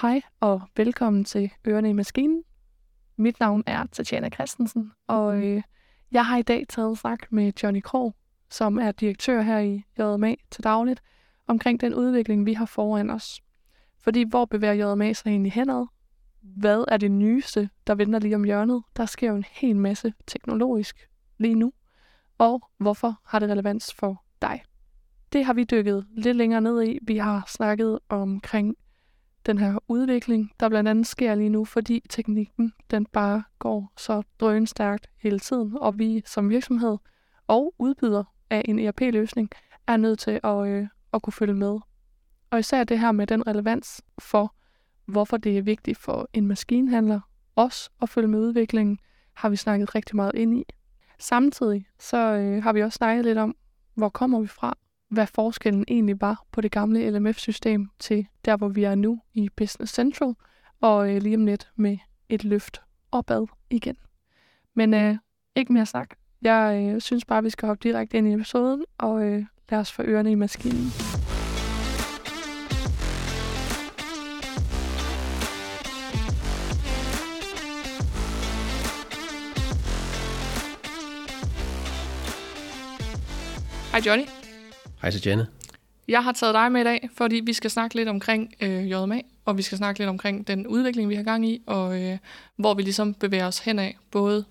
Hej og velkommen til Ørerne i Maskinen. Mit navn er Tatjana Christensen, og øh, jeg har i dag taget snak med Johnny Krog, som er direktør her i JMA til dagligt, omkring den udvikling, vi har foran os. Fordi hvor bevæger JMA sig egentlig henad? Hvad er det nyeste, der venter lige om hjørnet? Der sker jo en hel masse teknologisk lige nu. Og hvorfor har det relevans for dig? Det har vi dykket lidt længere ned i. Vi har snakket omkring den her udvikling, der blandt andet sker lige nu, fordi teknikken den bare går så drønstærkt hele tiden, og vi som virksomhed og udbyder af en ERP-løsning er nødt til at, øh, at kunne følge med. Og især det her med den relevans for, hvorfor det er vigtigt for en maskinhandler også at følge med udviklingen, har vi snakket rigtig meget ind i. Samtidig så øh, har vi også snakket lidt om, hvor kommer vi fra, hvad forskellen egentlig var på det gamle LMF-system til der, hvor vi er nu i Business Central, og øh, lige om lidt med et løft opad igen. Men øh, ikke mere sagt. Jeg øh, synes bare, vi skal hoppe direkte ind i episoden, og øh, lad os få ørerne i maskinen. Hej Johnny. Hej Janne. Jeg har taget dig med i dag, fordi vi skal snakke lidt omkring øh, JMA, og vi skal snakke lidt omkring den udvikling, vi har gang i, og øh, hvor vi ligesom bevæger os henad, både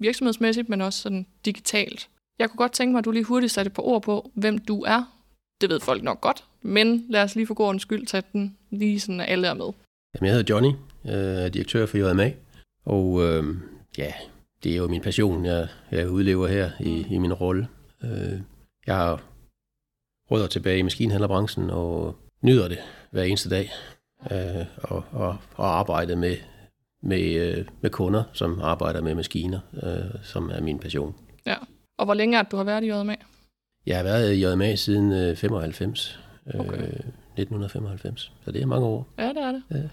virksomhedsmæssigt, men også sådan digitalt. Jeg kunne godt tænke mig, at du lige hurtigt satte på ord på, hvem du er. Det ved folk nok godt, men lad os lige for god skyld tage den lige sådan, alle er med. Jamen, jeg hedder Johnny, jeg er direktør for JMA, og øh, ja, det er jo min passion, jeg, jeg udlever her i, i min rolle. Øh, jeg har rødder tilbage i maskinhandlerbranchen og nyder det hver eneste dag. Øh, og, og, og arbejde med, med, øh, med kunder, som arbejder med maskiner, øh, som er min passion. Ja, og hvor længe er det, du har været i JMA? Jeg har været i JMA siden øh, 95, øh, okay. 1995, så det er mange år. Ja, det er det. Ja.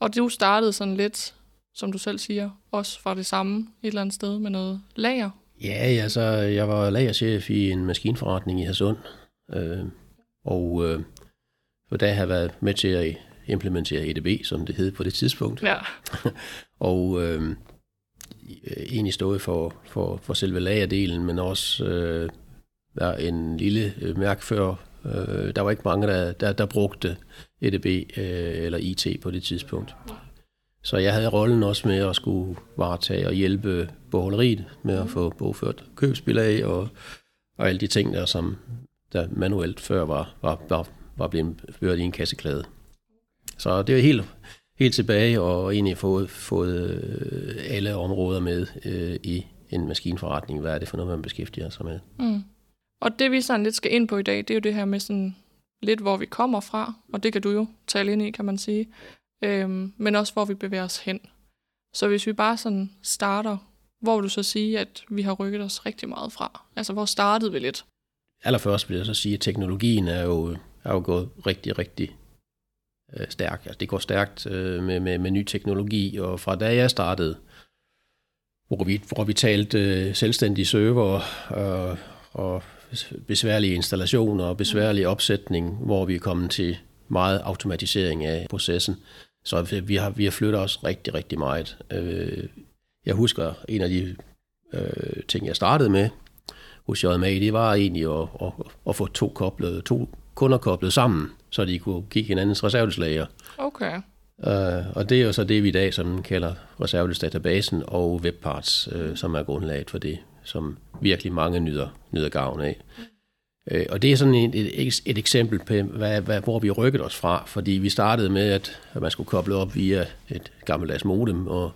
Og du startede sådan lidt, som du selv siger, også fra det samme et eller andet sted med noget lager? Ja, altså, jeg var lagerchef i en maskinforretning i Hasund, Øh, og øh, for der har jeg været med til at implementere EDB, som det hed på det tidspunkt. Ja. og øh, egentlig stået for, for, for selve lagerdelen, men også øh, der en lille øh, mærkfør. Øh, der var ikke mange, der, der, der brugte EDB øh, eller IT på det tidspunkt. Så jeg havde rollen også med at skulle varetage og hjælpe beholderiet med at få bogført købsbilag og, og alle de ting der, som der manuelt før var, var, var, var blevet ført i en kasseklæde. Så det er helt, helt tilbage og egentlig fået, fået øh, alle områder med øh, i en maskinforretning. Hvad er det for noget, man beskæftiger sig med? Mm. Og det vi sådan lidt skal ind på i dag, det er jo det her med sådan lidt, hvor vi kommer fra, og det kan du jo tale ind i, kan man sige, øhm, men også hvor vi bevæger os hen. Så hvis vi bare sådan starter, hvor vil du så sige, at vi har rykket os rigtig meget fra? Altså, hvor startede vi lidt? Allerførst vil jeg så sige, at teknologien er jo, er jo gået rigtig, rigtig øh, stærk. Altså, det går stærkt øh, med, med, med ny teknologi, og fra da jeg startede, hvor vi, hvor vi talte øh, selvstændige server og, og besværlige installationer og besværlig opsætning, hvor vi er kommet til meget automatisering af processen. Så vi har, vi har flyttet os rigtig, rigtig meget. Øh, jeg husker en af de øh, ting, jeg startede med, hos JMA, det var egentlig at, at, at få to, koblet, to kunder koblet sammen, så de kunne kigge hinandens reservedelslager. Okay. Uh, og det er jo så det, vi i dag som kalder reservedelsdatabasen og webparts, uh, som er grundlaget for det, som virkelig mange nyder, nyder gavn af. Uh, og det er sådan et, et, et eksempel på, hvad, hvad, hvor vi rykkede os fra, fordi vi startede med, at, at man skulle koble op via et gammeldags modem og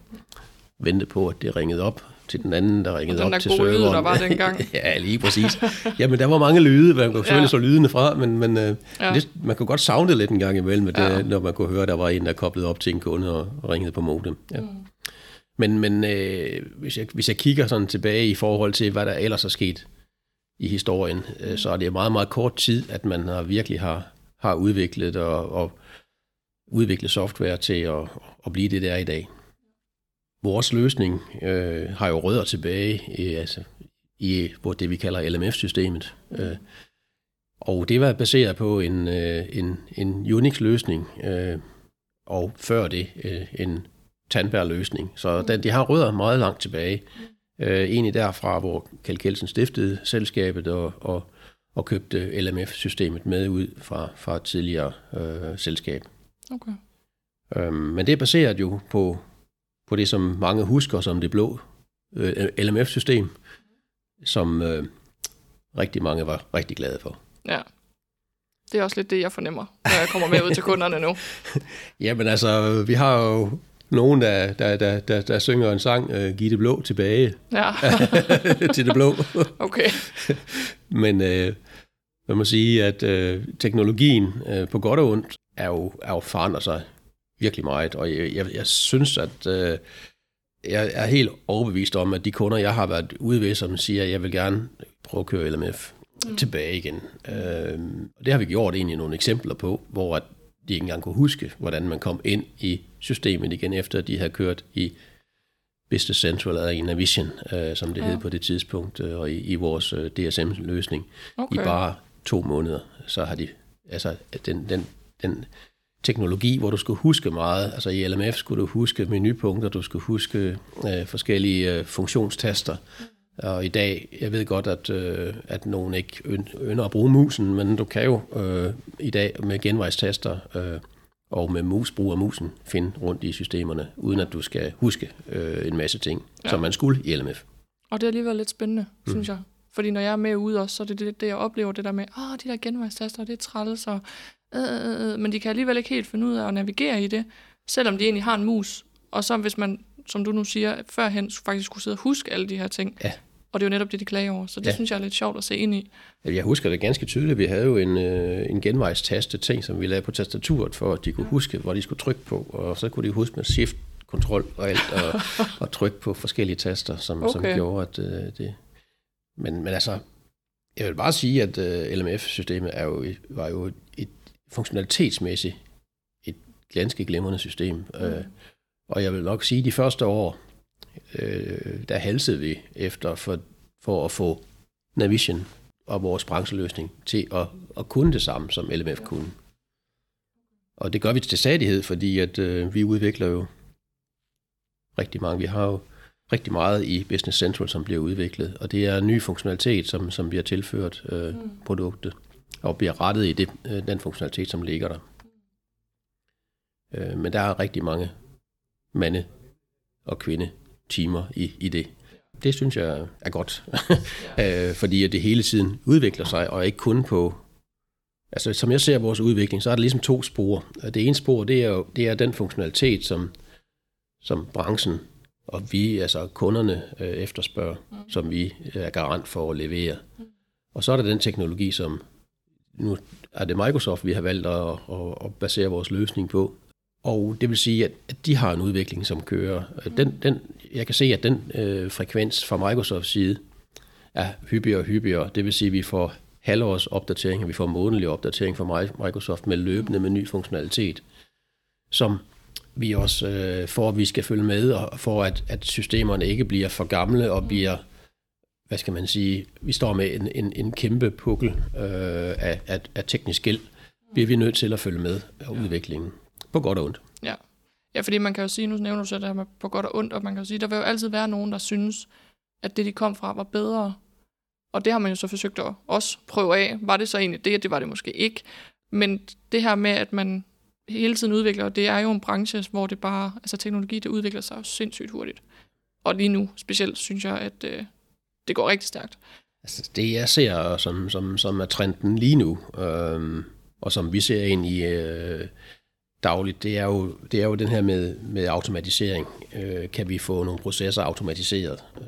vente på, at det ringede op, til den anden, der ringede op til serveren. Den der var dengang. ja, lige præcis. Jamen, der var mange lyde, man kunne selvfølgelig ja. så lydene fra, men, men øh, ja. det, man kunne godt savne det lidt en gang imellem, det, ja. når man kunne høre, der var en, der koblede op til en kunde og, og ringede på modem. Ja. Mm. Men, men øh, hvis, jeg, hvis jeg kigger sådan tilbage i forhold til, hvad der ellers er sket i historien, øh, så er det meget, meget kort tid, at man har virkelig har, har udviklet og, og udviklet software til at, at blive det, der i dag. Vores løsning øh, har jo rødder tilbage i, altså, i hvor det, vi kalder LMF-systemet. Øh, og det var baseret på en, øh, en, en Unix-løsning, øh, og før det øh, en tandbærløsning. Så den, de har rødder meget langt tilbage. Øh, egentlig derfra, hvor Kjeld Kelsen stiftede selskabet og, og, og købte LMF-systemet med ud fra, fra et tidligere øh, selskab. Okay. Øhm, men det er baseret jo på, på det, som mange husker som det blå øh, LMF-system, som øh, rigtig mange var rigtig glade for. Ja. Det er også lidt det, jeg fornemmer, når jeg kommer med ud til kunderne nu. Jamen altså, vi har jo nogen, der, der, der, der, der synger en sang, uh, Giv det blå tilbage Ja, til det blå. okay. Men øh, man må sige, at øh, teknologien øh, på godt og ondt er jo, er jo forandret sig virkelig meget. Og jeg, jeg, jeg synes, at øh, jeg er helt overbevist om, at de kunder, jeg har været ude ved, som siger, at jeg vil gerne prøve at køre LMF mm. tilbage igen. Øh, og det har vi gjort egentlig nogle eksempler på, hvor at de ikke engang kunne huske, hvordan man kom ind i systemet igen, efter at de havde kørt i Business Central eller i Navision, øh, som det ja. hed på det tidspunkt, øh, og i, i vores øh, DSM-løsning. okay. I bare to måneder, så har de, altså den, den, den teknologi, hvor du skulle huske meget, altså i LMF skulle du huske menupunkter, du skulle huske øh, forskellige øh, funktionstaster, og i dag, jeg ved godt, at, øh, at nogen ikke ønsker at bruge musen, men du kan jo øh, i dag med genvejstaster øh, og med musbrug af musen finde rundt i systemerne, uden at du skal huske øh, en masse ting, ja. som man skulle i LMF. Og det er alligevel lidt spændende, mm. synes jeg. Fordi når jeg er med ude også, så er det det, det jeg oplever, det der med, åh, de der genvejstaster, det er træls, og, øh, øh, øh, men de kan alligevel ikke helt finde ud af at navigere i det, selvom de egentlig har en mus. Og så hvis man, som du nu siger, førhen faktisk skulle sidde og huske alle de her ting, Ja. og det er jo netop det, de klager over, så det Ja. synes jeg er lidt sjovt at se ind i. Jeg husker det ganske tydeligt. Vi havde jo en, øh, en genvejstaste ting, som vi lavede på tastaturet, for at de kunne huske, hvor de skulle trykke på, og så kunne de huske med shift, kontrol og alt, og, og trykke på forskellige taster, som, okay. som gjorde, at øh, det... Men, men altså, jeg vil bare sige, at øh, LMF-systemet er jo, var jo et funktionalitetsmæssigt et ganske glimrende system. Mm. Øh, og jeg vil nok sige, at de første år, øh, der halsede vi efter for, for at få Navision og vores brancheløsning til at, at kunne det samme, som LMF kunne. Og det gør vi til stadighed, fordi at øh, vi udvikler jo rigtig mange. Vi har jo rigtig meget i Business Central, som bliver udviklet, og det er ny funktionalitet, som, som bliver tilført øh, mm. produktet, og bliver rettet i det, øh, den funktionalitet, som ligger der. Øh, men der er rigtig mange mande og kvinde timer i, i det. Det synes jeg er godt, øh, fordi at det hele tiden udvikler sig, og ikke kun på... Altså, som jeg ser vores udvikling, så er der ligesom to spor. Det ene spor, det er jo det er den funktionalitet, som, som branchen og vi, altså kunderne, øh, efterspørger, mm. som vi er garant for at levere. Mm. Og så er der den teknologi, som nu er det Microsoft, vi har valgt at, at, at basere vores løsning på. Og det vil sige, at, at de har en udvikling, som kører. Den, den, jeg kan se, at den øh, frekvens fra Microsofts side er hyppigere og hyppigere. Det vil sige, at vi får halvårs opdateringer, vi får månedlige opdatering fra Microsoft med løbende med ny funktionalitet, som vi også øh, for, at vi skal følge med, og for at, at systemerne ikke bliver for gamle og bliver, hvad skal man sige, vi står med en, en, en kæmpe pukkel øh, af, af, af teknisk gæld, bliver vi nødt til at følge med af udviklingen. På godt og ondt. Ja. ja, fordi man kan jo sige, nu nævner du så det her med på godt og ondt, og man kan jo sige, der vil jo altid være nogen, der synes, at det, de kom fra, var bedre. Og det har man jo så forsøgt at også prøve af. Var det så egentlig det, det var det måske ikke. Men det her med, at man hele tiden udvikler, og det er jo en branche, hvor det bare, altså teknologi, det udvikler sig sindssygt hurtigt. Og lige nu specielt synes jeg, at øh, det går rigtig stærkt. Altså, det jeg ser, som, som, som er trenden lige nu, øh, og som vi ser ind i øh, dagligt, det er, jo, det er jo den her med, med automatisering. Øh, kan vi få nogle processer automatiseret? Øh,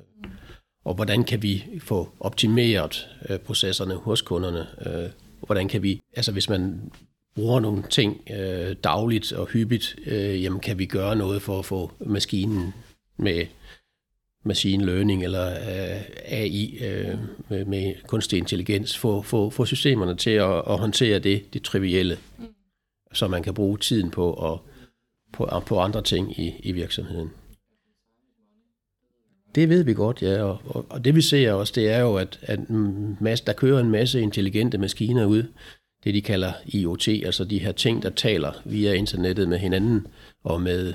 og hvordan kan vi få optimeret øh, processerne hos kunderne? Øh, hvordan kan vi, altså hvis man bruger nogle ting øh, dagligt og hyppigt, øh, jamen kan vi gøre noget for at få maskinen med machine learning eller øh, AI øh, med, med kunstig intelligens, få, få, få systemerne til at, at håndtere det, det trivielle, mm. så man kan bruge tiden på, at, på, på andre ting i, i virksomheden. Det ved vi godt, ja, og, og, og det vi ser også, det er jo, at, at masse, der kører en masse intelligente maskiner ud det, de kalder IoT, altså de her ting, der taler via internettet med hinanden og med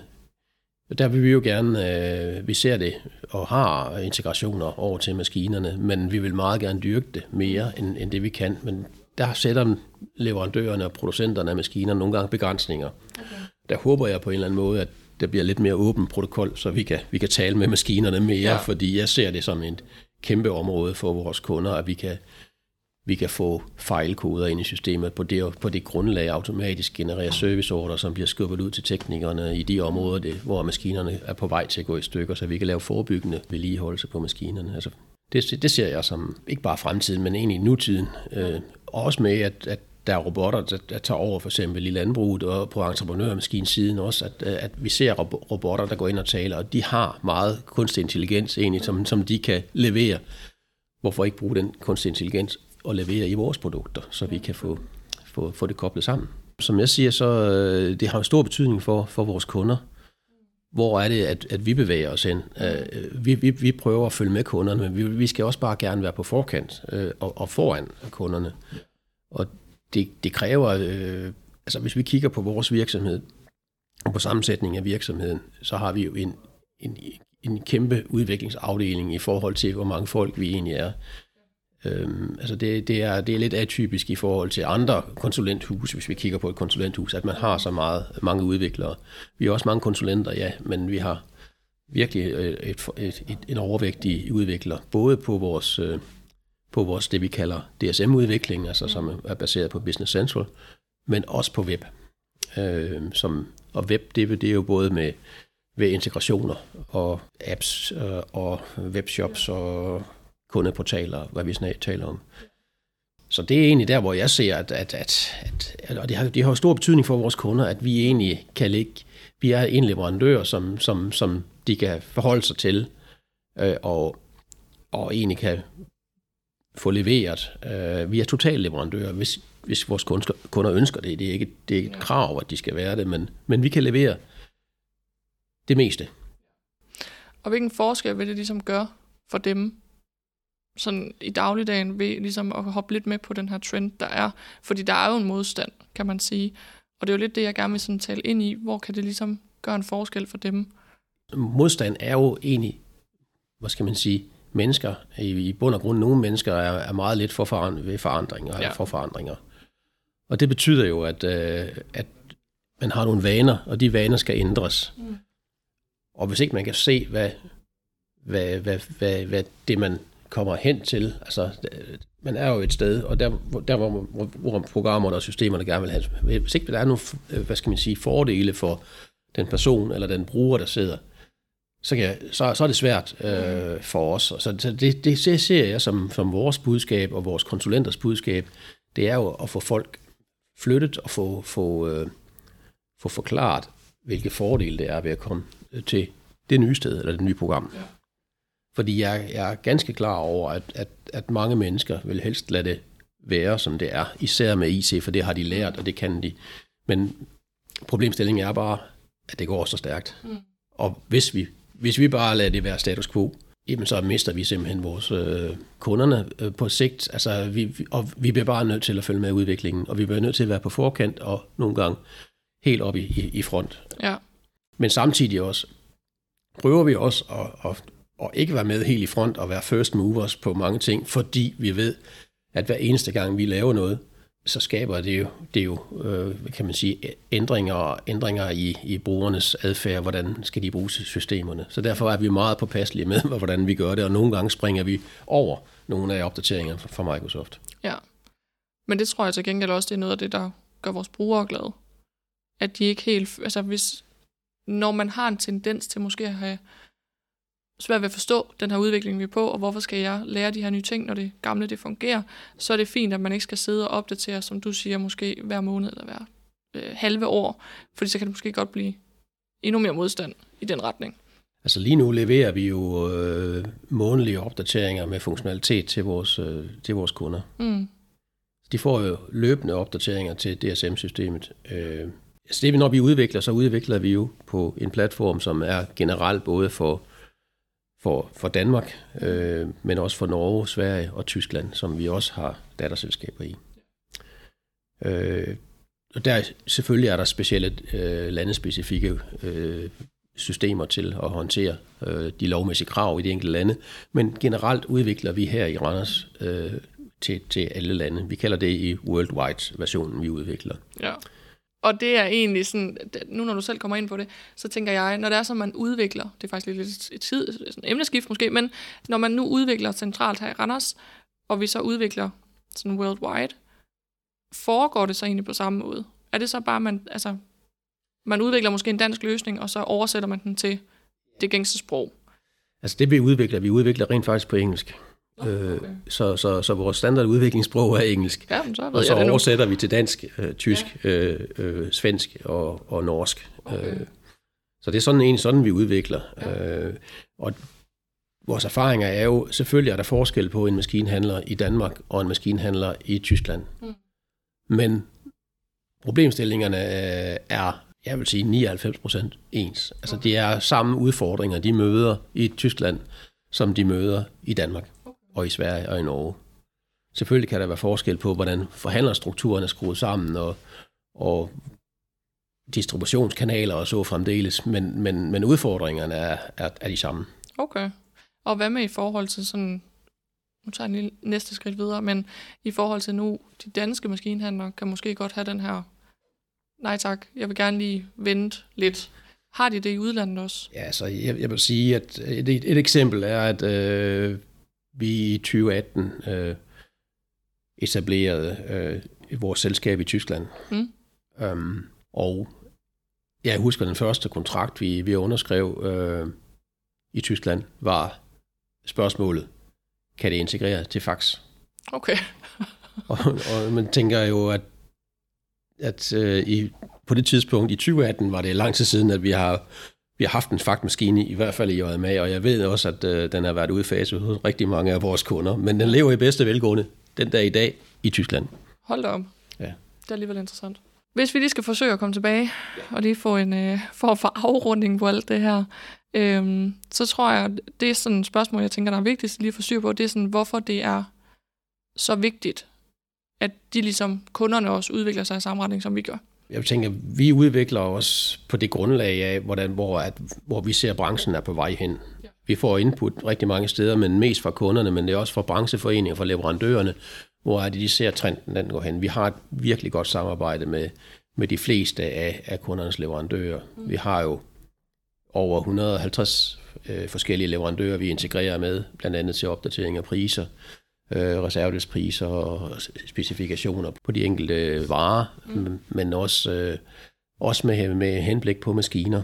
der vil vi jo gerne, øh, vi ser det og har integrationer over til maskinerne, men vi vil meget gerne dyrke det mere, end, end det vi kan. Men der sætter leverandørerne og producenterne af maskiner nogle gange begrænsninger. Okay. Der håber jeg på en eller anden måde, at der bliver lidt mere åben protokol, så vi kan, vi kan tale med maskinerne mere, ja. fordi jeg ser det som et kæmpe område for vores kunder, at vi kan, vi kan få fejlkoder ind i systemet på det, på det grundlag automatisk generere serviceorder, som bliver skubbet ud til teknikerne i de områder, det, hvor maskinerne er på vej til at gå i stykker, så vi kan lave forebyggende vedligeholdelse på maskinerne. Altså, det, det ser jeg som ikke bare fremtiden, men egentlig nutiden. Øh, også med, at, at der er robotter, der, der tager over for eksempel i landbruget og på entreprenørmaskinsiden også, at, at vi ser robotter, der går ind og taler, og de har meget kunstig intelligens egentlig, som, som de kan levere. Hvorfor ikke bruge den kunstig intelligens at levere i vores produkter, så vi kan få, få, få det koblet sammen? Som jeg siger, så øh, det har en stor betydning for, for vores kunder. Hvor er det, at, at vi bevæger os ind? Øh, øh, vi, vi, vi prøver at følge med kunderne, men vi, vi skal også bare gerne være på forkant øh, og, og foran kunderne. Og det, det kræver, øh, altså hvis vi kigger på vores virksomhed, og på sammensætningen af virksomheden, så har vi jo en, en, en kæmpe udviklingsafdeling i forhold til, hvor mange folk vi egentlig er. Øhm, altså det, det, er, det er lidt atypisk i forhold til andre konsulenthuse, hvis vi kigger på et konsulenthus, at man har så meget mange udviklere. Vi har også mange konsulenter, ja, men vi har virkelig et, et, et, et, en overvægtig udvikler, både på vores øh, på vores, det vi kalder DSM-udvikling, altså som er baseret på Business Central, men også på web. Øh, som, og web, det, det er jo både med ved integrationer og apps øh, og webshops og kundeportaler, hvad vi snart taler om. Så det er egentlig der, hvor jeg ser, at, at, at, at og det har, det har stor betydning for vores kunder, at vi egentlig kan ligge, vi er en leverandør, som, som, som de kan forholde sig til, øh, og, og egentlig kan få leveret. Øh, vi er totalleverandører, hvis, hvis vores kunder ønsker det. Det er ikke, det er ikke et krav, at de skal være det, men, men vi kan levere det meste. Og hvilken forskel vil det ligesom gøre for dem, sådan i dagligdagen, ved ligesom at hoppe lidt med på den her trend, der er? Fordi der er jo en modstand, kan man sige. Og det er jo lidt det, jeg gerne vil sådan tale ind i. Hvor kan det ligesom gøre en forskel for dem? Modstand er jo egentlig, hvad skal man sige, mennesker, i, i bund og grund nogle mennesker, er, er meget lidt for forand, ved forandringer, ja. for forandringer. Og det betyder jo, at, øh, at man har nogle vaner, og de vaner skal ændres. Mm. Og hvis ikke man kan se, hvad, hvad, hvad, hvad, hvad det man kommer hen til, altså man er jo et sted, og der, der hvor, hvor, hvor programmerne og systemerne gerne vil have, hvis ikke der er nogle, hvad skal man sige, fordele for den person eller den bruger, der sidder, så, kan, så, så er det svært øh, for os. Så, så det, det ser jeg som, som vores budskab og vores konsulenters budskab, det er jo at få folk flyttet og få, få, øh, få forklaret, hvilke fordele det er ved at komme øh, til det nye sted, eller det nye program. Ja. Fordi jeg, jeg er ganske klar over, at, at, at mange mennesker vil helst lade det være, som det er, især med IT, for det har de lært, og det kan de. Men problemstillingen er bare, at det går så stærkt. Mm. Og hvis vi hvis vi bare lader det være status quo, jamen så mister vi simpelthen vores øh, kunderne øh, på sigt. Altså, vi, og vi bliver bare nødt til at følge med udviklingen, og vi bliver nødt til at være på forkant og nogle gange helt op i, i, i front. Ja. Men samtidig også prøver vi også at, at, og ikke være med helt i front og være first movers på mange ting, fordi vi ved, at hver eneste gang vi laver noget, så skaber det jo, det jo øh, kan man sige, ændringer, ændringer i, i brugernes adfærd, hvordan skal de bruge systemerne. Så derfor er vi meget påpasselige med, hvordan vi gør det, og nogle gange springer vi over nogle af opdateringerne fra Microsoft. Ja, men det tror jeg til gengæld også, det er noget af det, der gør vores brugere glade. At de ikke helt, altså hvis, når man har en tendens til måske at have svært ved at forstå den her udvikling, vi er på, og hvorfor skal jeg lære de her nye ting, når det gamle det fungerer, så er det fint, at man ikke skal sidde og opdatere, som du siger, måske hver måned eller hver øh, halve år, fordi så kan det måske godt blive endnu mere modstand i den retning. Altså lige nu leverer vi jo øh, månedlige opdateringer med funktionalitet til vores, øh, til vores kunder. Mm. De får jo løbende opdateringer til DSM-systemet. Øh, altså det, når vi udvikler, så udvikler vi jo på en platform, som er generelt både for for, for Danmark, øh, men også for Norge, Sverige og Tyskland, som vi også har datterselskaber i. Øh, og der selvfølgelig er der specielle øh, landespecifikke øh, systemer til at håndtere øh, de lovmæssige krav i de enkelte lande, men generelt udvikler vi her i Randers øh, til, til alle lande. Vi kalder det i worldwide-versionen, vi udvikler. Ja. Og det er egentlig sådan, nu når du selv kommer ind på det, så tænker jeg, når det er så, man udvikler, det er faktisk lidt et tid, sådan emneskift måske, men når man nu udvikler centralt her i Randers, og vi så udvikler sådan worldwide, foregår det så egentlig på samme måde? Er det så bare, man, altså, man udvikler måske en dansk løsning, og så oversætter man den til det gængse sprog? Altså det vi udvikler, vi udvikler rent faktisk på engelsk. Øh, okay. så, så, så vores standard udviklingssprog er engelsk. Ja, så og så oversætter vi til dansk, øh, tysk, ja. øh, øh, svensk og, og norsk. Okay. Øh, så det er sådan en sådan, vi udvikler. Ja. Øh, og vores erfaringer er jo, selvfølgelig er der forskel på en maskinhandler i Danmark og en maskinhandler i Tyskland. Mm. Men problemstillingerne øh, er, jeg vil sige, 99 procent ens. Altså, okay. de er samme udfordringer, de møder i Tyskland, som de møder i Danmark og i Sverige og i Norge. Selvfølgelig kan der være forskel på, hvordan forhandlerstrukturen er skruet sammen, og, og distributionskanaler og så fremdeles, men, men, men udfordringerne er, er, er de samme. Okay. Og hvad med i forhold til sådan, nu tager jeg næste skridt videre, men i forhold til nu, de danske maskinhandlere kan måske godt have den her, nej tak, jeg vil gerne lige vente lidt. Har de det i udlandet også? Ja, så jeg, jeg vil sige, at et, et eksempel er, at øh, vi i 2018 øh, etablerede øh, vores selskab i Tyskland. Mm. Um, og jeg husker den første kontrakt, vi, vi underskrev øh, i Tyskland, var spørgsmålet, kan det integrere til fax? Okay. og, og man tænker jo, at, at øh, i, på det tidspunkt i 2018 var det lang tid siden, at vi har vi har haft en faktmaskine, i hvert fald i JMA, og jeg ved også, at øh, den har været udfaset hos rigtig mange af vores kunder, men den lever i bedste velgående den dag i dag i Tyskland. Hold da op. Ja. Det er alligevel interessant. Hvis vi lige skal forsøge at komme tilbage, og lige få en øh, form for afrunding på alt det her, øhm, så tror jeg, det er sådan et spørgsmål, jeg tænker, der er vigtigst lige at få styr på, det er sådan, hvorfor det er så vigtigt, at de ligesom kunderne også udvikler sig i samme retning, som vi gør jeg tænker, vi udvikler os på det grundlag af, hvordan, hvor, at, hvor vi ser, at branchen er på vej hen. Vi får input rigtig mange steder, men mest fra kunderne, men det er også fra brancheforeninger, fra leverandørerne, hvor er det, de ser trenden, den går hen. Vi har et virkelig godt samarbejde med, med de fleste af, af kundernes leverandører. Vi har jo over 150 øh, forskellige leverandører, vi integrerer med, blandt andet til opdatering af priser øh, reservedelspriser og specifikationer på de enkelte varer, mm. men også, øh, også med, med henblik på maskiner.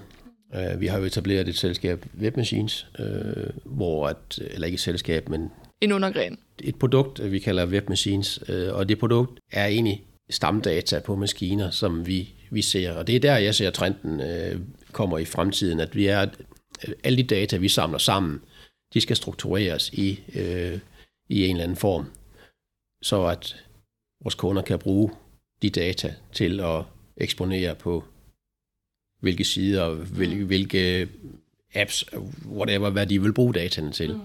Uh, vi har jo etableret et selskab, Webmachines, øh, hvor at, eller ikke et selskab, men en undergren. Et produkt, vi kalder Webmachines, øh, og det produkt er egentlig stamdata på maskiner, som vi, vi ser. Og det er der, jeg ser trenden øh, kommer i fremtiden, at vi er alle de data, vi samler sammen, de skal struktureres i øh, i en eller anden form, så at vores kunder kan bruge de data til at eksponere på hvilke sider, hvilke, mm. hvilke apps, whatever, hvad de vil bruge dataene til. Mm.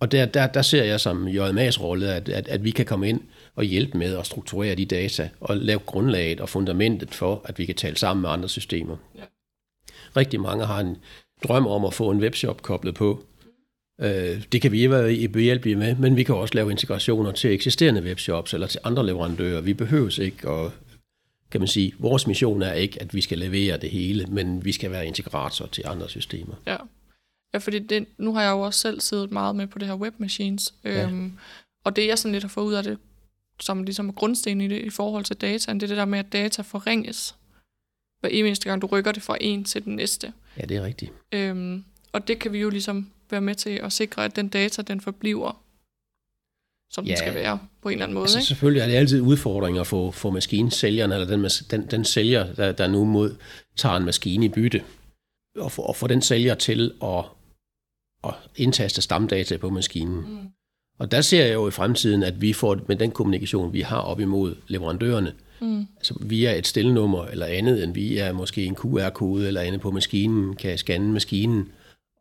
Og der, der, der ser jeg som JMA's rolle, at, at, at vi kan komme ind og hjælpe med at strukturere de data og lave grundlaget og fundamentet for, at vi kan tale sammen med andre systemer. Ja. Rigtig mange har en drøm om at få en webshop koblet på, Øh, det kan vi være behjælpelige med, men vi kan også lave integrationer til eksisterende webshops eller til andre leverandører. Vi behøves ikke at, kan man sige, vores mission er ikke, at vi skal levere det hele, men vi skal være integrator til andre systemer. Ja, ja fordi det, nu har jeg jo også selv siddet meget med på det her webmachines, ja. øhm, og det jeg sådan lidt har fået ud af det, som ligesom er grundsten i det i forhold til data, det er det der med, at data forringes hver eneste gang, du rykker det fra en til den næste. Ja, det er rigtigt. Øhm, og det kan vi jo ligesom være med til at sikre, at den data, den forbliver, som ja, den skal være på en eller anden måde. Altså, ikke? Selvfølgelig er det altid udfordringer for, for maskinsælgeren, eller den, den, den sælger, der, der nu mod, tager en maskine i bytte, og få, og få den sælger til at, at indtaste stamdata på maskinen. Mm. Og der ser jeg jo i fremtiden, at vi får med den kommunikation, vi har op imod leverandørerne, mm. altså via et stillenummer eller andet, end vi er måske en QR-kode eller andet på maskinen, kan scanne maskinen,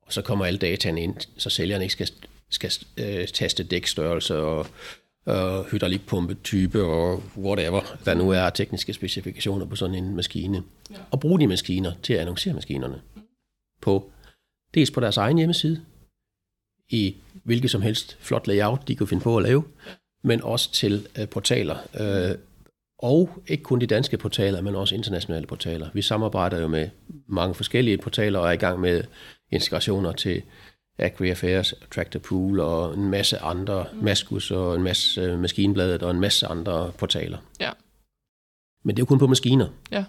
og så kommer alle dataene ind, så sælgeren ikke skal, skal øh, taste dækstørrelse og, øh, hydraulikpumpe type og whatever, der nu er tekniske specifikationer på sådan en maskine. Ja. Og bruge de maskiner til at annoncere maskinerne på dels på deres egen hjemmeside, i hvilket som helst flot layout, de kan finde på at lave, men også til øh, portaler. Øh, og ikke kun de danske portaler, men også internationale portaler. Vi samarbejder jo med mange forskellige portaler og er i gang med integrationer til Agri Affairs, Tractor Pool og en masse andre, mm. Maskus og en masse uh, Maskinbladet og en masse andre portaler. Ja. Men det er jo kun på maskiner. Ja.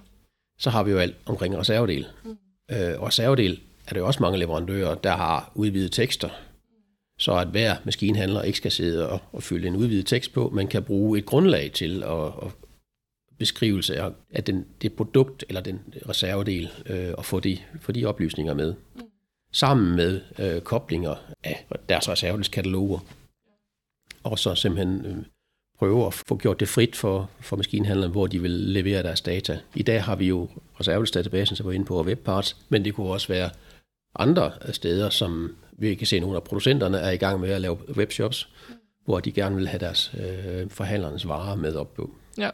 Så har vi jo alt omkring reservedel. Mm. Uh, og reservedel er der jo også mange leverandører, der har udvidet tekster, så at hver maskinhandler ikke skal sidde og, og fylde en udvidet tekst på, men kan bruge et grundlag til at, at beskrivelse af, af den, det produkt eller den reservedel, øh, og få de, få de oplysninger med. Mm. Sammen med øh, koblinger af deres reservedelskataloger. Og så simpelthen øh, prøve at få gjort det frit for, for maskinhandlerne, hvor de vil levere deres data. I dag har vi jo reservedelsdatabasen, som er inde på webparts, men det kunne også være andre øh, steder, som vi kan se, at nogle af producenterne er i gang med at lave webshops, hvor de gerne vil have deres øh, forhandlernes varer med op på. Ja.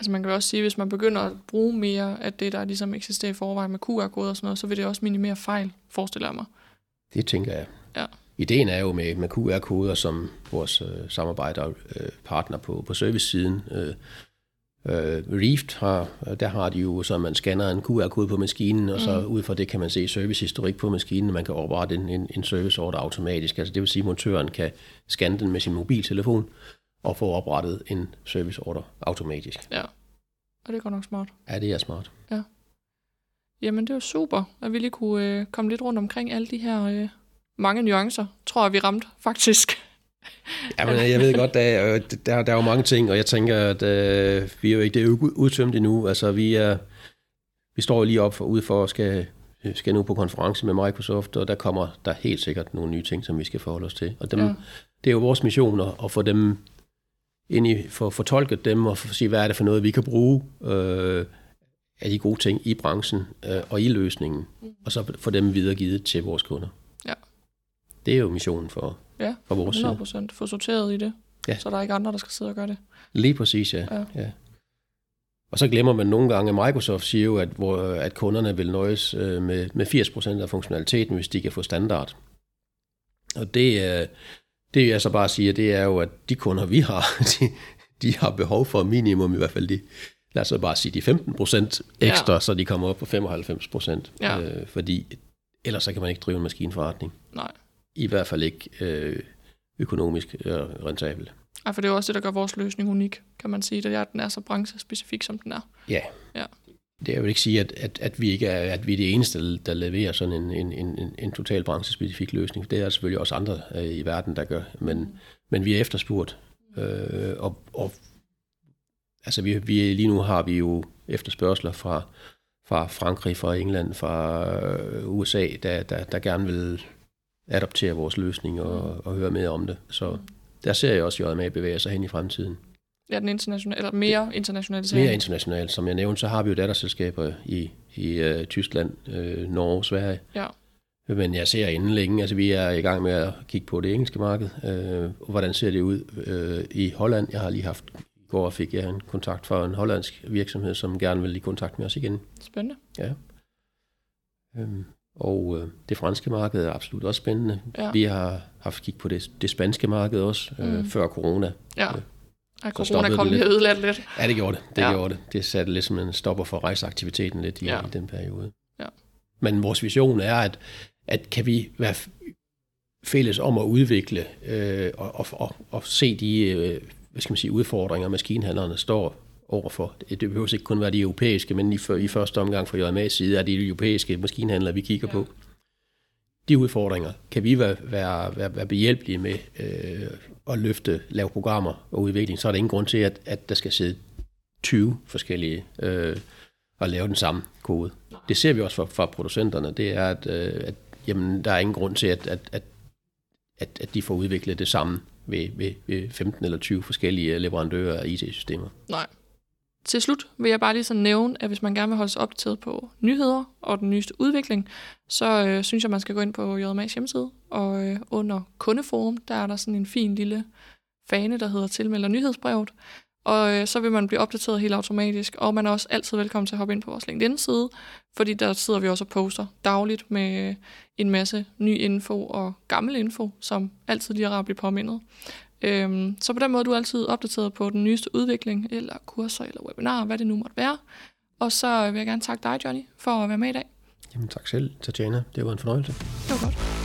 Altså man kan også sige, at hvis man begynder at bruge mere af det, der ligesom eksisterer i forvejen med QR-koder og sådan noget, så vil det også minimere fejl, forestiller jeg mig. Det tænker jeg. Ja. Ideen er jo med, med QR-koder, som vores øh, samarbejderpartner øh, på, på service-siden. Øh, øh, Reeft har, der har de jo, så man scanner en QR-kode på maskinen, og så mm. ud fra det kan man se servicehistorik på maskinen, og man kan oprette en, en, en serviceorder automatisk. Altså det vil sige, at montøren kan scanne den med sin mobiltelefon, og få oprettet en serviceorder automatisk. Ja, og det går nok smart. Ja, det er smart. Ja. Jamen, det var super, at vi lige kunne øh, komme lidt rundt omkring alle de her øh, mange nuancer, tror jeg, vi ramte faktisk. Ja, men jeg ved godt, der, der, der er jo mange ting, og jeg tænker, at øh, vi er jo ikke det er udtømt endnu. Altså, vi, er, vi står lige op for, ude for at skal, skal nu på konference med Microsoft, og der kommer der helt sikkert nogle nye ting, som vi skal forholde os til. Og dem, ja. det er jo vores mission at, at få dem ind i, for fortolket dem og for sige, hvad er det for noget, vi kan bruge øh, af de gode ting i branchen øh, og i løsningen, mm. og så få dem videregivet til vores kunder. Ja. Det er jo missionen for, ja, for vores 100 procent. Få sorteret i det, ja. så der er ikke andre, der skal sidde og gøre det. Lige præcis, ja. ja. ja. Og så glemmer man nogle gange, at Microsoft siger jo, at, hvor, at kunderne vil nøjes øh, med, med 80% af funktionaliteten, hvis de kan få standard. Og det, er, det jeg så bare siger, det er jo, at de kunder, vi har, de, de har behov for minimum i hvert fald de, lad os bare sige, de 15 procent ekstra, ja. så de kommer op på 95 procent. Ja. Øh, fordi ellers så kan man ikke drive en maskinforretning. Nej. I hvert fald ikke øh, økonomisk øh, rentabel. Ja, for det er jo også det, der gør vores løsning unik, kan man sige. Det er, at den er så branchespecifik, som den er. Ja. ja. Det er vil ikke sige, at, at, at, vi ikke er, at vi er det eneste, der leverer sådan en, en, en, en total branchespecifik løsning. Det er selvfølgelig også andre øh, i verden, der gør. Men, men vi er efterspurgt. Øh, og, og altså vi, vi, lige nu har vi jo efterspørgsler fra, fra Frankrig, fra England, fra øh, USA, der, der, der gerne vil adoptere vores løsning og, og høre mere om det. Så der ser jeg også JMA bevæge sig hen i fremtiden. Ja, den internationale, eller mere internationalt. Mere internationalt. Som jeg nævnte, så har vi jo datterselskaber i, i uh, Tyskland, uh, Norge, Sverige. Ja. Men jeg ser inden længe, altså vi er i gang med at kigge på det engelske marked. Uh, hvordan ser det ud uh, i Holland? Jeg har lige haft, i går fik jeg en kontakt fra en hollandsk virksomhed, som gerne vil i kontakt med os igen. Spændende. Ja. Um, og uh, det franske marked er absolut også spændende. Ja. Vi har haft kig på det, det spanske marked også, mm. uh, før corona. Ja. Uh, at corona kom lige ødelagt lidt. Ja, det gjorde det. Det ja. gjorde det. Det satte lidt som en stopper for rejseaktiviteten lidt i, ja. i den periode. Ja. Men vores vision er, at, at kan vi være fælles om at udvikle øh, og, og, og, og se de øh, hvad skal man sige, udfordringer, maskinhandlerne står overfor. Det behøver ikke kun være de europæiske, men i, i første omgang fra JMA's side er det de europæiske maskinhandlere, vi kigger ja. på. De udfordringer kan vi være, være, være, være behjælpelige med øh, at løfte, lave programmer og udvikling, så er der ingen grund til, at, at der skal sidde 20 forskellige øh, og lave den samme kode. Det ser vi også fra, fra producenterne, det er, at, øh, at jamen, der er ingen grund til, at, at, at, at, at de får udviklet det samme ved, ved, ved 15 eller 20 forskellige leverandører af IT-systemer. Nej. Til slut vil jeg bare lige så nævne, at hvis man gerne vil holde sig opdateret på nyheder og den nyeste udvikling, så øh, synes jeg, man skal gå ind på JMA's hjemmeside, og øh, under kundeforum, der er der sådan en fin lille fane, der hedder tilmelder nyhedsbrevet. Og øh, så vil man blive opdateret helt automatisk, og man er også altid velkommen til at hoppe ind på vores LinkedIn-side, fordi der sidder vi også og poster dagligt med en masse ny info og gammel info, som altid lige er rart at blive påmindet. Øhm, så på den måde er du altid opdateret på den nyeste udvikling, eller kurser, eller webinarer, hvad det nu måtte være. Og så vil jeg gerne takke dig, Johnny, for at være med i dag. Jamen tak selv, Tatjana. Det var en fornøjelse. Det var godt.